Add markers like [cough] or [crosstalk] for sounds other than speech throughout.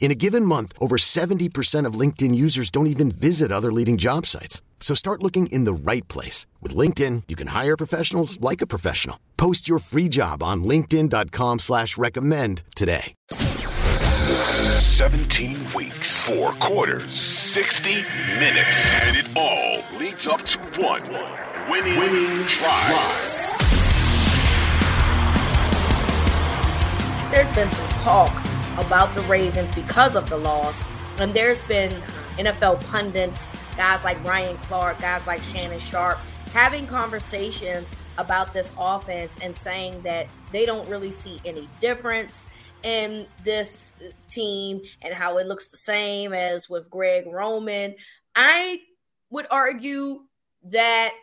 In a given month, over 70% of LinkedIn users don't even visit other leading job sites. So start looking in the right place. With LinkedIn, you can hire professionals like a professional. Post your free job on linkedin.com slash recommend today. 17 weeks, four quarters, 60 minutes, and it all leads up to one winning, winning drive. There's been some talk about the Ravens because of the loss. And there's been NFL pundits, guys like Ryan Clark, guys like Shannon Sharpe, having conversations about this offense and saying that they don't really see any difference in this team and how it looks the same as with Greg Roman. I would argue that,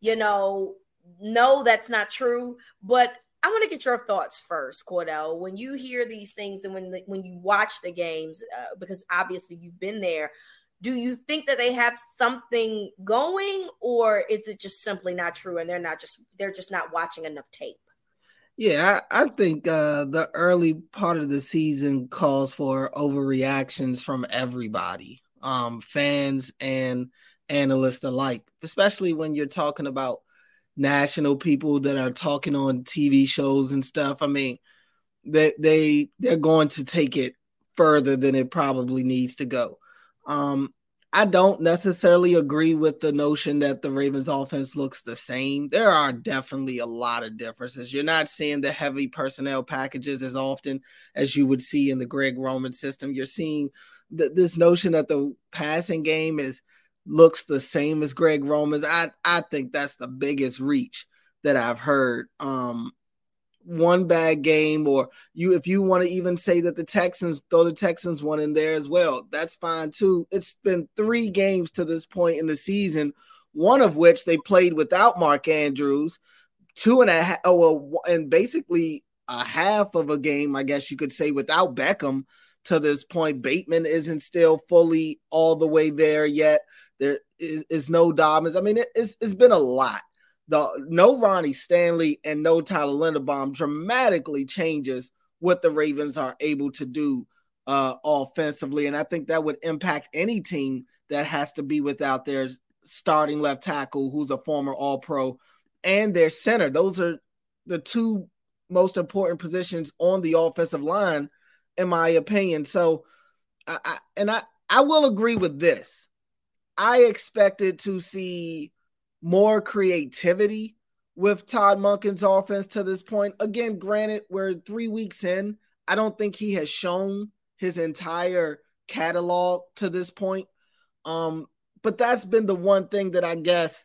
you know, no, that's not true. But I want to get your thoughts first, Cordell. When you hear these things and when the, when you watch the games, uh, because obviously you've been there, do you think that they have something going, or is it just simply not true and they're not just they're just not watching enough tape? Yeah, I, I think uh, the early part of the season calls for overreactions from everybody, um, fans and analysts alike, especially when you're talking about national people that are talking on TV shows and stuff. I mean, they they they're going to take it further than it probably needs to go. Um, I don't necessarily agree with the notion that the Ravens offense looks the same. There are definitely a lot of differences. You're not seeing the heavy personnel packages as often as you would see in the Greg Roman system. You're seeing th- this notion that the passing game is looks the same as Greg Roman's. I I think that's the biggest reach that I've heard. Um, one bad game, or you if you want to even say that the Texans throw the Texans one in there as well, that's fine too. It's been three games to this point in the season, one of which they played without Mark Andrews, two and a half, oh, well, and basically a half of a game, I guess you could say, without Beckham to this point. Bateman isn't still fully all the way there yet. There is, is no Dobbins. I mean, it, it's, it's been a lot. The no Ronnie Stanley and no Tyler Linderbaum dramatically changes what the Ravens are able to do uh, offensively, and I think that would impact any team that has to be without their starting left tackle, who's a former All Pro, and their center. Those are the two most important positions on the offensive line, in my opinion. So, I, I and I I will agree with this. I expected to see more creativity with Todd Monken's offense to this point. Again, granted, we're three weeks in. I don't think he has shown his entire catalog to this point. Um, but that's been the one thing that I guess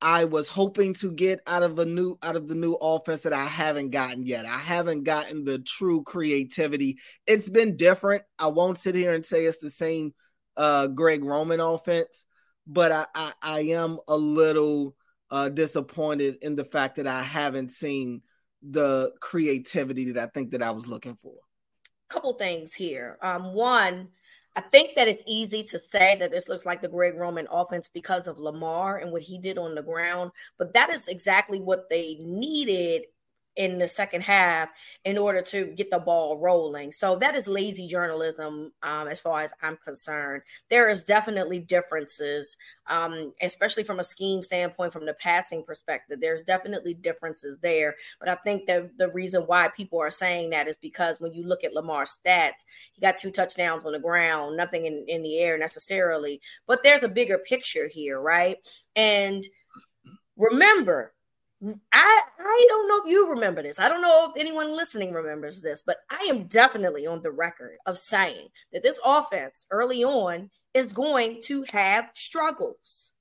I was hoping to get out of a new out of the new offense that I haven't gotten yet. I haven't gotten the true creativity. It's been different. I won't sit here and say it's the same uh, Greg Roman offense, but I, I, I am a little uh, disappointed in the fact that I haven't seen the creativity that I think that I was looking for. Couple things here. Um, one, I think that it's easy to say that this looks like the Greg Roman offense because of Lamar and what he did on the ground, but that is exactly what they needed in the second half in order to get the ball rolling. So that is lazy journalism, um, as far as I'm concerned. There is definitely differences, um, especially from a scheme standpoint, from the passing perspective. There's definitely differences there. But I think that the reason why people are saying that is because when you look at Lamar's stats, he got two touchdowns on the ground, nothing in, in the air necessarily. But there's a bigger picture here, right? And remember, I I don't know if you remember this. I don't know if anyone listening remembers this, but I am definitely on the record of saying that this offense early on is going to have struggles.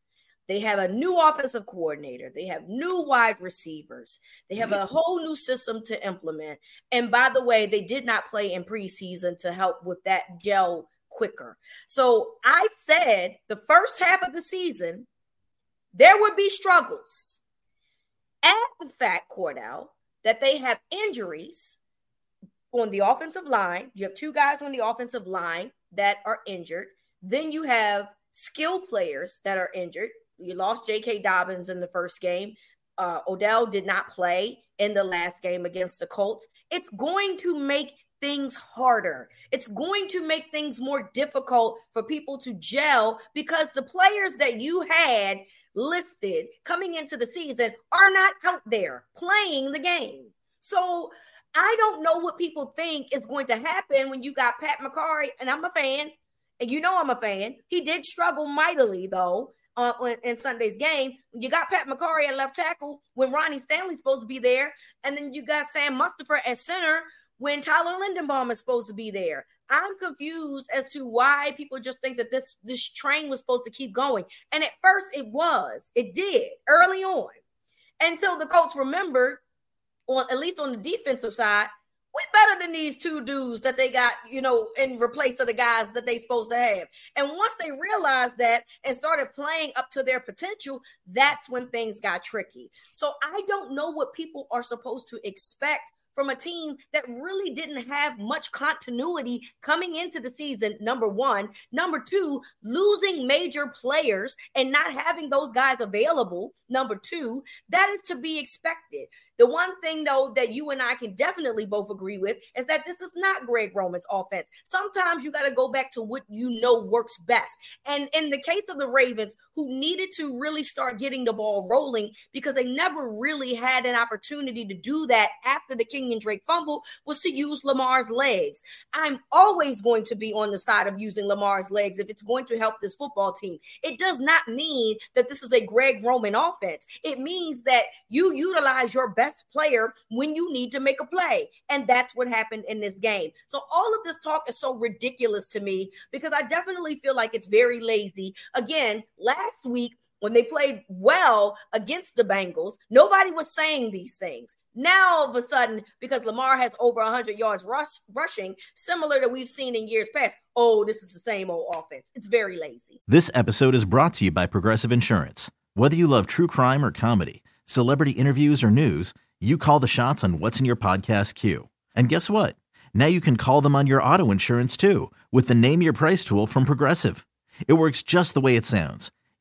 They have a new offensive coordinator. They have new wide receivers. They have a whole new system to implement. And by the way, they did not play in preseason to help with that gel quicker. So I said the first half of the season, there would be struggles. Add the fact, Cordell, that they have injuries on the offensive line. You have two guys on the offensive line that are injured. Then you have skill players that are injured. You lost J.K. Dobbins in the first game. Uh, Odell did not play in the last game against the Colts. It's going to make things harder. It's going to make things more difficult for people to gel because the players that you had listed coming into the season are not out there playing the game. So I don't know what people think is going to happen when you got Pat Mekari, and I'm a fan, and you know I'm a fan. He did struggle mightily though uh, in Sunday's game. You got Pat Mekari at left tackle when Ronnie Stanley's supposed to be there, and then you got Sam Mustipher at center when Tyler Linderbaum is supposed to be there. I'm confused as to why people just think that this this train was supposed to keep going. And at first, it was, it did early on, until the coach remembered, on at least on the defensive side, we better than these two dudes that they got, you know, in replace of the guys that they supposed to have. And once they realized that and started playing up to their potential, that's when things got tricky. So I don't know what people are supposed to expect from a team that really didn't have much continuity coming into the season. Number one. Number two, losing major players and not having those guys available. Number two, that is to be expected. The one thing, though, that you and I can definitely both agree with is that this is not Greg Roman's offense. Sometimes you got to go back to what you know works best. And in the case of the Ravens, who needed to really start getting the ball rolling because they never really had an opportunity to do that after the King and Drake fumble, was to use Lamar's legs. I'm always going to be on the side of using Lamar's legs if it's going to help this football team. It does not mean that this is a Greg Roman offense. It means that you utilize your best best player when you need to make a play. And that's what happened in this game. So all of this talk is so ridiculous to me because I definitely feel like it's very lazy. Again, last week when they played well against the Bengals, nobody was saying these things. Now, all of a sudden, because Lamar has over 100 yards rush, rushing, similar to we've seen in years past, oh, this is the same old offense. It's very lazy. This episode is brought to you by Progressive Insurance. Whether you love true crime or comedy, celebrity interviews or news, you call the shots on what's in your podcast queue. And guess what? Now you can call them on your auto insurance too with the Name Your Price tool from Progressive. It works just the way it sounds.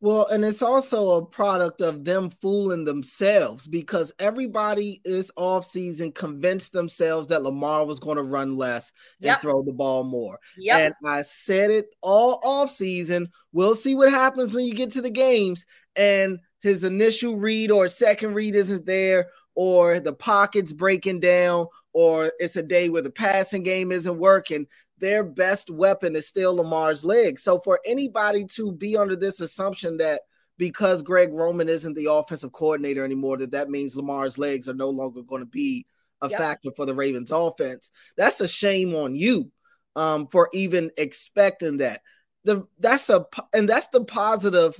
Well, and it's also a product of them fooling themselves because everybody this offseason convinced themselves that Lamar was going to run less and throw the ball more. Yep. And I said it all offseason. We'll see what happens when you get to the games. And his initial read or second read isn't there, or the pocket's breaking down, or it's a day where the passing game isn't working, their best weapon is still Lamar's legs. So for anybody to be under this assumption that because Greg Roman isn't the offensive coordinator anymore, that that means Lamar's legs are no longer going to be a yep. factor for the Ravens offense. That's a shame on you um, for even expecting that. The that's a and that's the positive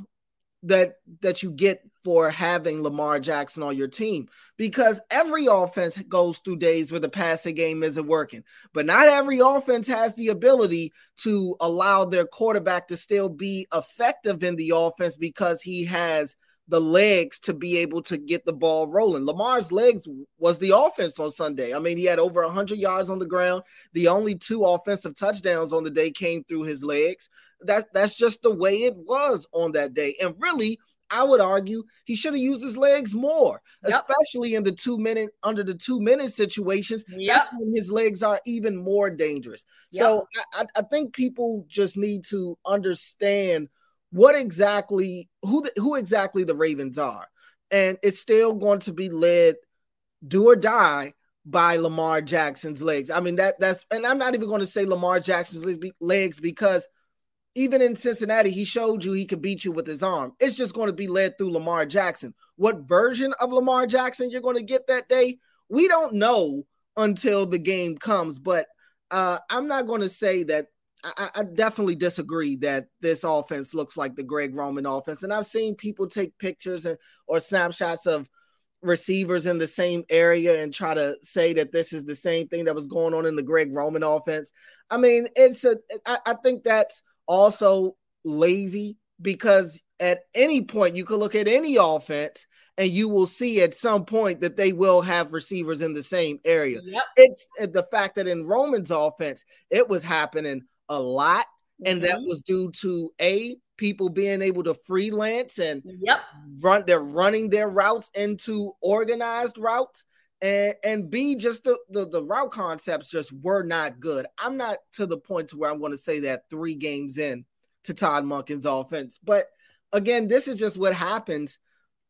that that you get for having Lamar Jackson on your team because every offense goes through days where the passing game isn't working, but not every offense has the ability to allow their quarterback to still be effective in the offense because he has the legs to be able to get the ball rolling. Lamar's legs was the offense on Sunday. I mean, he had over 100 yards on the ground. The only two offensive touchdowns on the day came through his legs. That that's just the way it was on that day. And really, I would argue he should have used his legs more, yep. especially in the two minute under the two minute situations. Yep. That's when his legs are even more dangerous. Yep. So I, I, think people just need to understand what exactly who the, who exactly the Ravens are, and it's still going to be led do or die by Lamar Jackson's legs. I mean that that's and I'm not even going to say Lamar Jackson's legs because even in Cincinnati, he showed you he could beat you with his arm. It's just going to be led through Lamar Jackson. What version of Lamar Jackson you're going to get that day, we don't know until the game comes. But uh, I'm not going to say that. I, I definitely disagree that this offense looks like the Greg Roman offense. And I've seen people take pictures and or snapshots of receivers in the same area and try to say that this is the same thing that was going on in the Greg Roman offense. I mean, it's a. I, I think that's also lazy because at any point you could look at any offense and you will see at some point that they will have receivers in the same area. Yep. It's uh, the fact that in Roman's offense, it was happening a lot. And mm-hmm. that was due to a people being able to freelance and yep. run they're running their routes into organized routes and and B, just the, the, the route concepts just were not good. I'm not to the point to where I'm going to say that three games in to Todd Monken's offense, but again, this is just what happens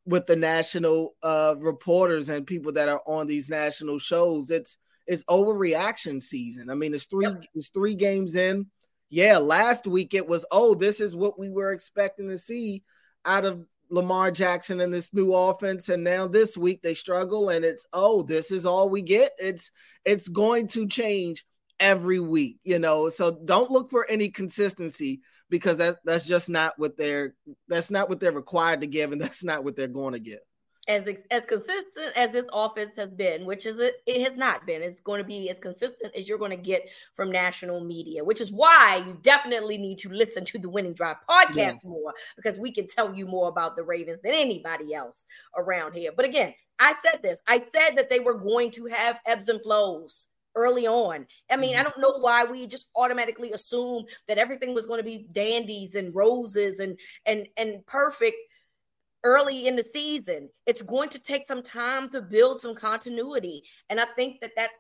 with the national uh, reporters and people that are on these national shows. It's it's overreaction season. I mean, it's three yep. it's three games in. Yeah, last week it was oh, this is what we were expecting to see out of Lamar Jackson and this new offense and now this week they struggle and it's oh this is all we get. It's it's going to change every week you know? So don't look for any consistency because that's that's just not what they're that's not what they're required to give and [laughs] that's not what they're going to give as as consistent as this offense has been, which is it, it has not been. It's going to be as consistent as you're going to get from national media, which is why you definitely need to listen to the Winning Drive podcast yes. more because we can tell you more about the Ravens than anybody else around here. But again, I said this. I said that they were going to have ebbs and flows early on. I mean, I mm-hmm. don't know why we just automatically assume that everything was going to be dandies and roses and and and perfect early in the season. It's going to take some time to build some continuity. And I think that that's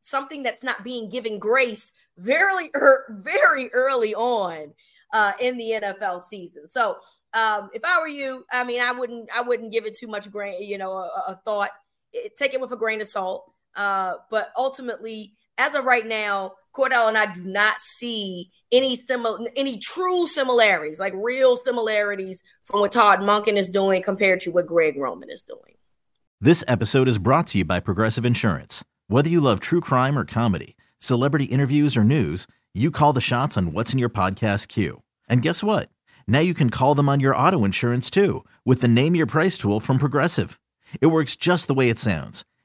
something that's not being given grace very, [laughs] er, very early on uh, in the NFL season. So um, if I were you, I mean, I wouldn't, I wouldn't give it too much grain, you know, a, a thought. It, take it with a grain of salt. Uh, but ultimately, as of right now, Cordell and I do not see any similar, any true similarities, like real similarities from what Todd Monken is doing compared to what Greg Roman is doing. This episode is brought to you by Progressive Insurance. Whether you love true crime or comedy, celebrity interviews or news, you call the shots on what's in your podcast queue. And guess what? Now you can call them on your auto insurance too with the Name Your Price tool from Progressive. It works just the way it sounds